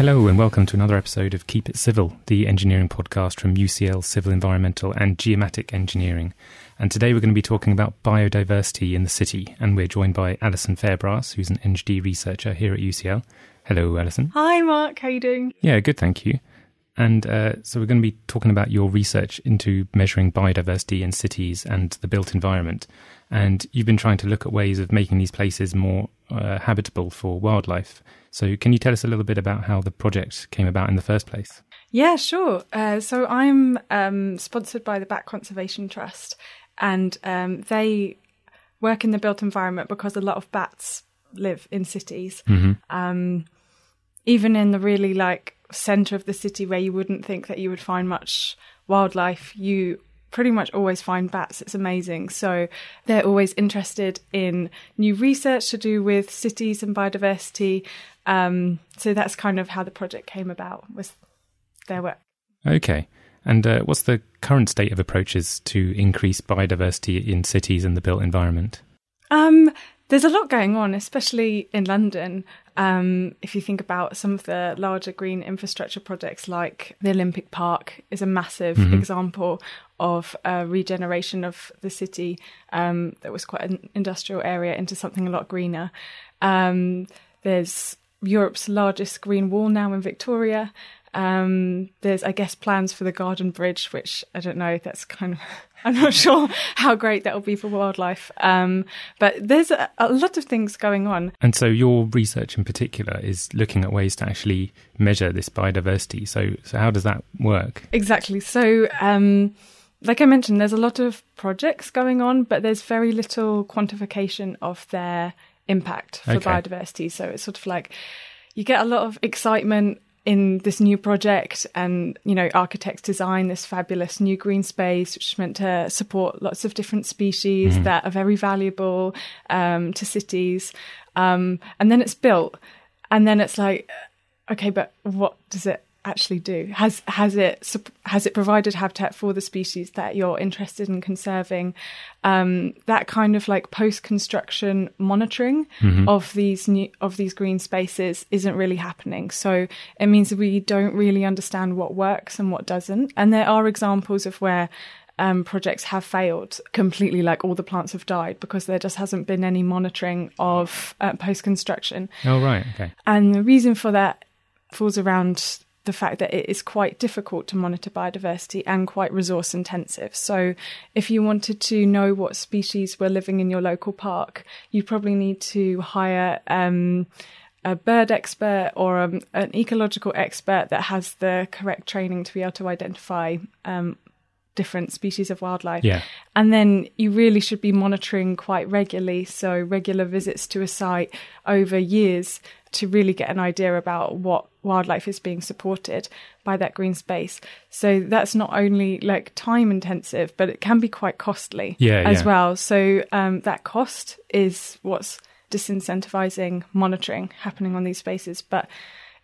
Hello, and welcome to another episode of Keep It Civil, the engineering podcast from UCL Civil Environmental and Geomatic Engineering. And today we're going to be talking about biodiversity in the city, and we're joined by Alison Fairbrass, who's an EngD researcher here at UCL. Hello, Alison. Hi, Mark. How you doing? Yeah, good, thank you. And uh, so we're going to be talking about your research into measuring biodiversity in cities and the built environment. And you've been trying to look at ways of making these places more uh, habitable for wildlife. So, can you tell us a little bit about how the project came about in the first place? Yeah, sure. Uh, so, I'm um, sponsored by the Bat Conservation Trust, and um, they work in the built environment because a lot of bats live in cities. Mm-hmm. Um, even in the really like center of the city where you wouldn't think that you would find much wildlife, you pretty much always find bats. It's amazing. So they're always interested in new research to do with cities and biodiversity. Um, so that's kind of how the project came about was their work. Okay. And uh, what's the current state of approaches to increase biodiversity in cities and the built environment? Um, there's a lot going on, especially in London. Um, if you think about some of the larger green infrastructure projects, like the Olympic Park, is a massive mm-hmm. example of a regeneration of the city um, that was quite an industrial area into something a lot greener. Um, there's Europe's largest green wall now in Victoria. Um, there's, I guess, plans for the Garden Bridge, which I don't know. That's kind of I'm not sure how great that will be for wildlife. Um, but there's a, a, lot of things going on. And so your research in particular is looking at ways to actually measure this biodiversity. So, so how does that work? Exactly. So, um, like I mentioned, there's a lot of projects going on, but there's very little quantification of their impact for okay. biodiversity. So it's sort of like you get a lot of excitement in this new project and you know architects design this fabulous new green space which is meant to support lots of different species mm-hmm. that are very valuable um, to cities um, and then it's built and then it's like okay but what does it actually do? Has has it has it provided habitat for the species that you're interested in conserving? Um, that kind of like post construction monitoring mm-hmm. of these new of these green spaces isn't really happening. So it means we don't really understand what works and what doesn't. And there are examples of where. Um, projects have failed completely, like all the plants have died because there just hasn't been any monitoring of uh, post construction. Oh, right. Okay. And the reason for that falls around the fact that it is quite difficult to monitor biodiversity and quite resource intensive. So, if you wanted to know what species were living in your local park, you probably need to hire um, a bird expert or um, an ecological expert that has the correct training to be able to identify um, different species of wildlife. Yeah. And then you really should be monitoring quite regularly. So, regular visits to a site over years to really get an idea about what wildlife is being supported by that green space. So that's not only like time intensive, but it can be quite costly yeah, as yeah. well. So um, that cost is what's disincentivizing monitoring happening on these spaces. But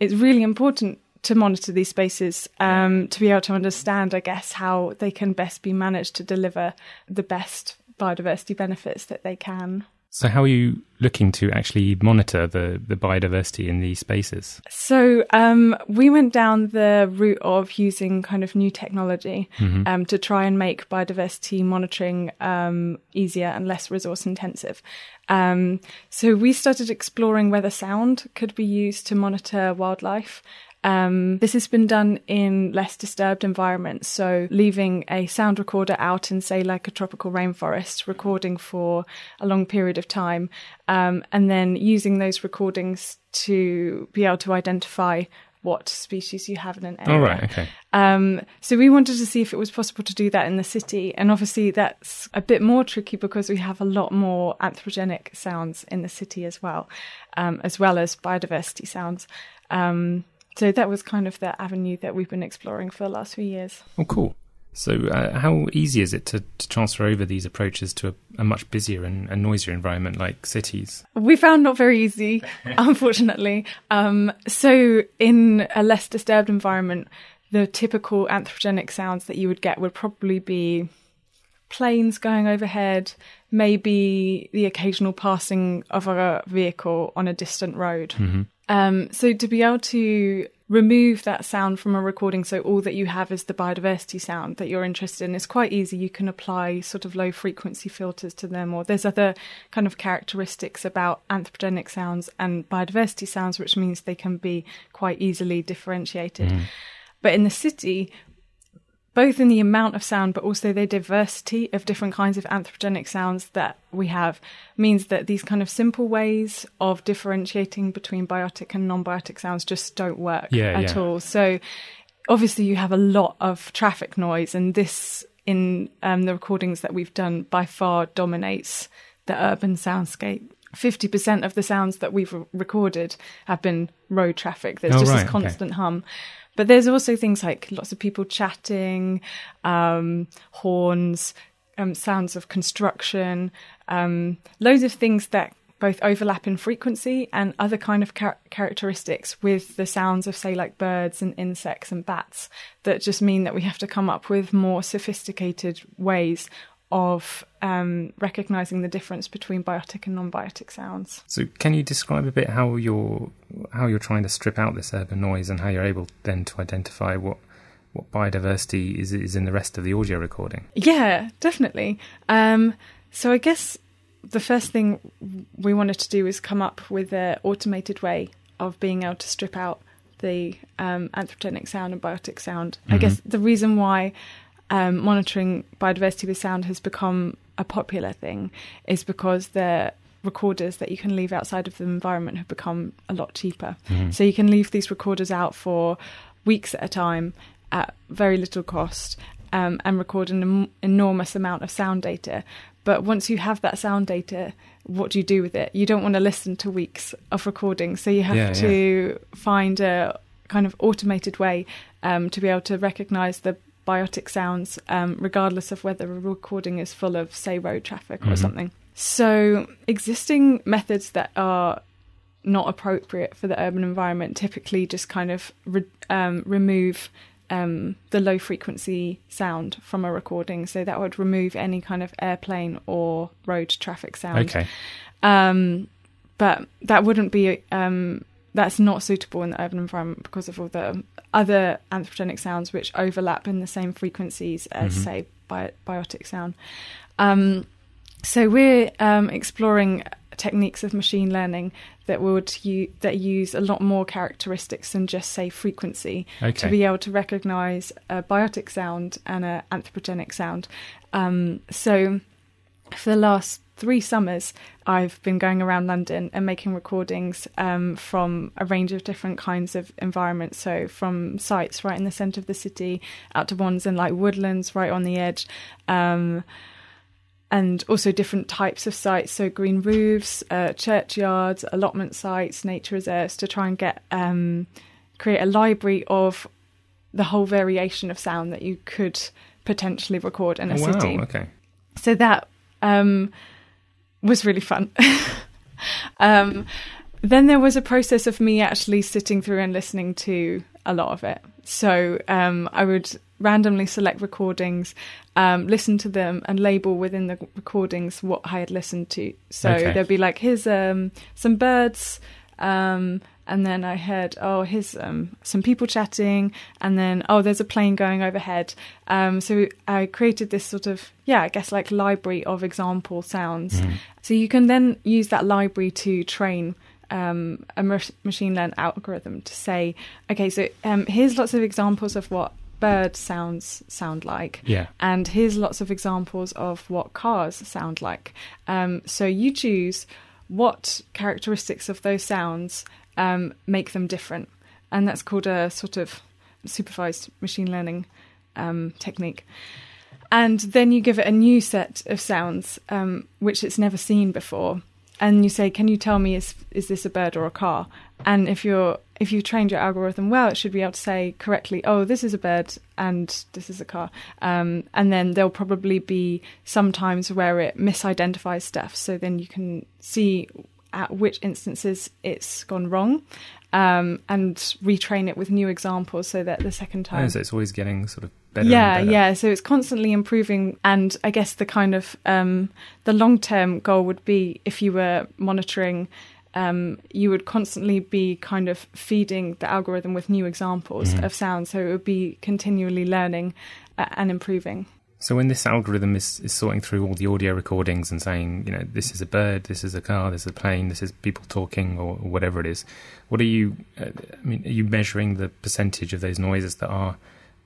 it's really important to monitor these spaces um, to be able to understand, I guess, how they can best be managed to deliver the best biodiversity benefits that they can. So, how are you looking to actually monitor the, the biodiversity in these spaces? So, um, we went down the route of using kind of new technology mm-hmm. um, to try and make biodiversity monitoring um, easier and less resource intensive. Um, so, we started exploring whether sound could be used to monitor wildlife. Um, this has been done in less disturbed environments. So, leaving a sound recorder out in, say, like a tropical rainforest, recording for a long period of time, um, and then using those recordings to be able to identify what species you have in an area. All right, okay. Um, so we wanted to see if it was possible to do that in the city, and obviously that's a bit more tricky because we have a lot more anthropogenic sounds in the city as well, um, as well as biodiversity sounds. Um, so that was kind of the avenue that we've been exploring for the last few years. Oh, cool. So, uh, how easy is it to, to, transfer over these approaches to a, a much busier and, and, noisier environment like cities? We found not very easy, unfortunately. Um, so, in a less disturbed environment, the typical anthropogenic sounds that you would get would probably be planes going overhead, maybe the occasional passing of a vehicle on a distant road. Mm-hmm. Um, so to be able to remove that sound from a recording so all that you have is the biodiversity sound that you're interested in it's quite easy you can apply sort of low frequency filters to them or there's other kind of characteristics about anthropogenic sounds and biodiversity sounds which means they can be quite easily differentiated Mm. but in the city both in the amount of sound, but also the diversity of different kinds of anthropogenic sounds that we have, means that these kind of simple ways of differentiating between biotic and non biotic sounds just don't work Yeah, at yeah. all. So, obviously, you have a lot of traffic noise, and this in um, the recordings that we've done by far dominates the urban soundscape. 50% of the sounds that we've re- recorded have been road traffic. There's Oh, just right, this okay. constant hum. But there's also things like lots of people chatting, um, horns, um, sounds of construction, um, loads of things that both overlap in frequency and other kind of char- characteristics with the sounds of, say, like birds and insects and bats that just mean that we have to come up with more sophisticated ways of um, recognizing the difference between biotic and non-biotic sounds. So, can you describe a bit how you're how you're trying to strip out this urban noise and how you're able then to identify what what biodiversity is is in the rest of the audio recording? Yeah, definitely. Um, so I guess the first thing we wanted to do was come up with an automated way of being able to strip out the um, anthropogenic sound and biotic sound. I Mhm. guess the reason why um, monitoring biodiversity with sound has become a popular thing is because the recorders that you can leave outside of the environment have become a lot cheaper. Mhm. So you can leave these recorders out for weeks at a time at very little cost um, and record an em- enormous amount of sound data. But once you have that sound data, what do you do with it? You don't want to listen to weeks of recording, so you have Yeah, to find a kind of automated way um, to be able to recognize the biotic sounds, um, regardless of whether a recording is full of, say, road traffic or Mhm. something. So, existing methods that are not appropriate for the urban environment typically just kind of re- um, remove um, the low frequency sound from a recording. So that would remove any kind of airplane or road traffic sound. Okay. Um, but that wouldn't be. That's not suitable in the urban environment because of all the other anthropogenic sounds which overlap in the same frequencies as, Mhm. say, bi- biotic sound. Um, so we're um, exploring techniques of machine learning that would u- that use a lot more characteristics than just say frequency to be able to recognize a biotic sound and a anthropogenic sound. Um, so for the last three summers, I've been going around London and making recordings um, from a range of different kinds of environments. So from sites right in the centre of the city, out to ones in like woodlands right on the edge. Um, and also different types of sites, so green roofs, uh, churchyards, allotment sites, nature reserves, to try and get um, create a library of the whole variation of sound that you could potentially record in a Oh, wow. city. Okay. So that um, was really fun. um, then there was a process of me actually sitting through and listening to a lot of it. So um, I would randomly select recordings, um, listen to them, and label within the recordings what I had listened to. So Okay. there'd be like, here's um, some birds. Um, and then I heard, oh, here's um, some people chatting, and then oh, there's a plane going overhead. Um, so I created this sort of, yeah, I guess like library of example sounds. Mhm. So you can then use that library to train um, a machine learned algorithm to say, okay, so um, here's lots of examples of what bird sounds sound like. Yeah. And here's lots of examples of what cars sound like. Um, so you choose what characteristics of those sounds um, make them different. And that's called a sort of supervised machine learning um, technique. And then you give it a new set of sounds, um, which it's never seen before. And you say, "Can you tell me is is this a bird or a car?" And if you're if you've trained your algorithm well, it should be able to say correctly, "Oh, this is a bird and this is a car." Um, and then there'll probably be some times where it misidentifies stuff. So then you can see at which instances it's gone wrong, um, and retrain it with new examples so that the second time Oh, so it's always getting sort of better. Yeah, better. yeah. So it's constantly improving, and I guess the kind of um, the long term goal would be if you were monitoring. Um, you would constantly be kind of feeding the algorithm with new examples mm-hmm. of sound, so it would be continually learning uh, and improving. So when this algorithm is, is sorting through all the audio recordings and saying, you know, this is a bird, this is a car, this is a plane, this is people talking, or, or whatever it is, what are you? Uh, I mean, are you measuring the percentage of those noises that are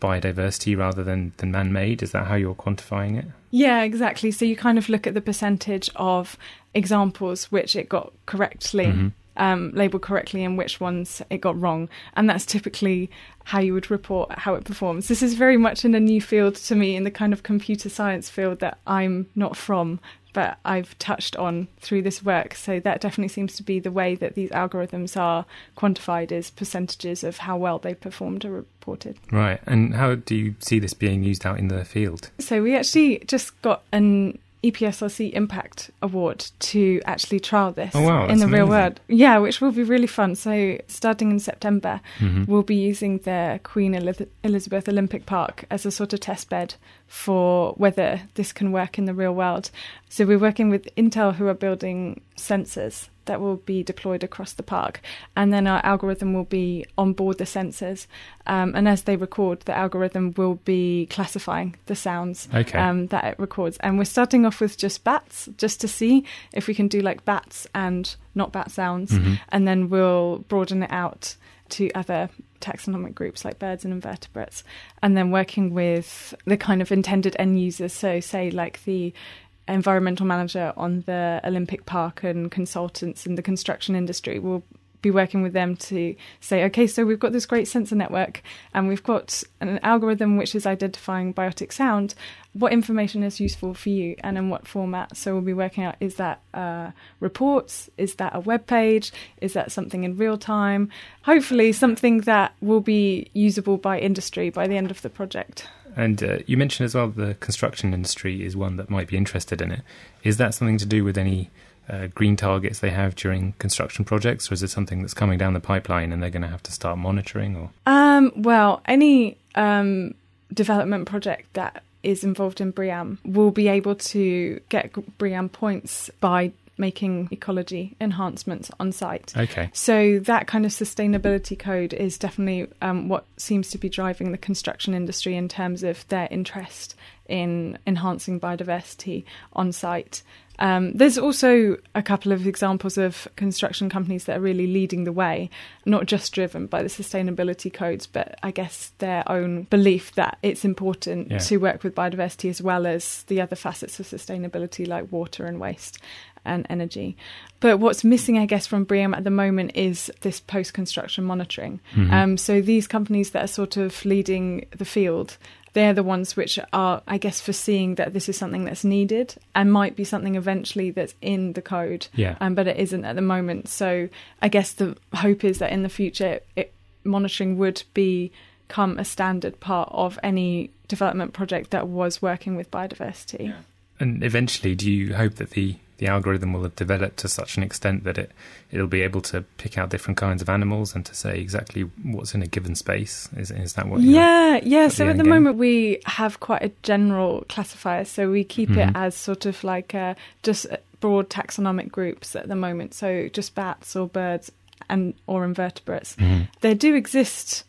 biodiversity rather than, than man-made? Is that how you're quantifying it? Yeah, exactly. So you kind of look at the percentage of examples which it got correctly mm-hmm um, labeled correctly and which ones it got wrong. And that's typically how you would report how it performs. This is very much in a new field to me, in the kind of computer science field that I'm not from, but I've touched on through this work. So that definitely seems to be the way that these algorithms are quantified is percentages of how well they performed are reported. Right. And how do you see this being used out in the field? So we actually just got an EPSRC Impact Award to actually trial this oh, wow, in the amazing. real world. Yeah, which will be really fun. So, starting in September, mm-hmm. we'll be using the Queen Elizabeth Olympic Park as a sort of test bed for whether this can work in the real world. So, we're working with Intel, who are building sensors that will be deployed across the park. And then our algorithm will be on board the sensors. Um, and as they record, the algorithm will be classifying the sounds okay. um, that it records. And we're starting off with just bats, just to see if we can do like bats and not bat sounds. Mm-hmm. And then we'll broaden it out to other taxonomic groups like birds and invertebrates, and then working with the kind of intended end users. So, say, like the environmental manager on the Olympic Park and consultants in the construction industry will be working with them to say, okay, so we've got this great sensor network and we've got an algorithm which is identifying biotic sound. What information is useful for you and in what format? So we'll be working out is that uh, reports? Is that a web page? Is that something in real time? Hopefully, something that will be usable by industry by the end of the project. And uh, you mentioned as well the construction industry is one that might be interested in it. Is that something to do with any uh, green targets they have during construction projects, or is it something that's coming down the pipeline and they're going to have to start monitoring? Or um, well, any um, development project that is involved in BREEAM will be able to get BREEAM points by making ecology enhancements on site. Okay. So that kind of sustainability code is definitely um, what seems to be driving the construction industry in terms of their interest in enhancing biodiversity on site. Um, there's also a couple of examples of construction companies that are really leading the way, not just driven by the sustainability codes, but I guess their own belief that it's important yeah. to work with biodiversity as well as the other facets of sustainability like water and waste and energy. But what's missing, I guess, from BREEAM at the moment is this post construction monitoring. Mm-hmm. Um, so these companies that are sort of leading the field they're the ones which are, I guess, foreseeing that this is something that's needed and might be something eventually that's in the code. Yeah. Um, but it isn't at the moment. So I guess the hope is that in the future, it, monitoring would become a standard part of any development project that was working with biodiversity. Yeah. And eventually, do you hope that the the algorithm will have developed to such an extent that it it'll be able to pick out different kinds of animals and to say exactly what's in a given space. Is is that what? Yeah, yeah. So at the game? moment we have quite a general classifier, so we keep mm-hmm. it as sort of like uh, just broad taxonomic groups at the moment. So just bats or birds and or invertebrates. Mm-hmm. There do exist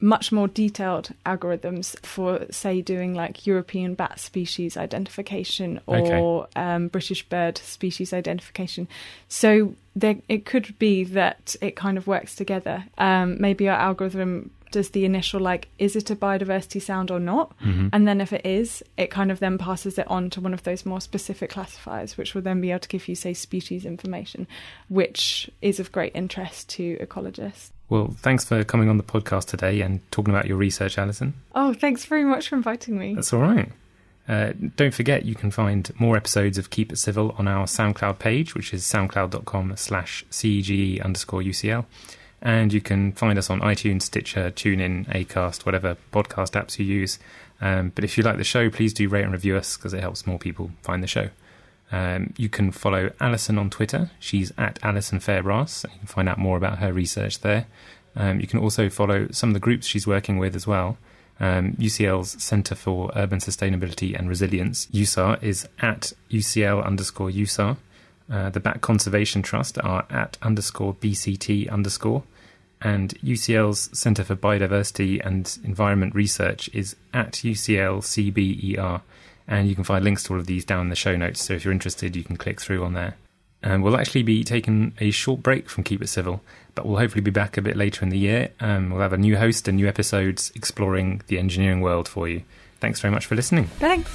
much more detailed algorithms for, say, doing like European bat species identification or okay. um, British bird species identification. So there, it could be that it kind of works together. Um, maybe our algorithm does the initial like is it a biodiversity sound or not mm-hmm. and then if it is it kind of then passes it on to one of those more specific classifiers which will then be able to give you say species information which is of great interest to ecologists well, thanks for coming on the podcast today and talking about your research, Alison. Oh, thanks very much for inviting me. That's all right. Uh, don't forget, you can find more episodes of Keep It Civil on our SoundCloud page, which is soundcloud.com slash CEGE underscore UCL. And you can find us on iTunes, Stitcher, TuneIn, Acast, whatever podcast apps you use. Um, but if you like the show, please do rate and review us because it helps more people find the show. Um, you can follow Alison on Twitter. She's at Alison Fairbrass. You can find out more about her research there. Um, you can also follow some of the groups she's working with as well. Um, UCL's Centre for Urban Sustainability and Resilience, USAR, is at UCL underscore USAR. Uh, the Bat Conservation Trust are at underscore BCT underscore. And UCL's Centre for Biodiversity and Environment Research is at UCL CBER. And you can find links to all of these down in the show notes. So if you're interested, you can click through on there. And we'll actually be taking a short break from Keep It Civil, but we'll hopefully be back a bit later in the year. Um, we'll have a new host and new episodes exploring the engineering world for you. Thanks very much for listening. Thanks.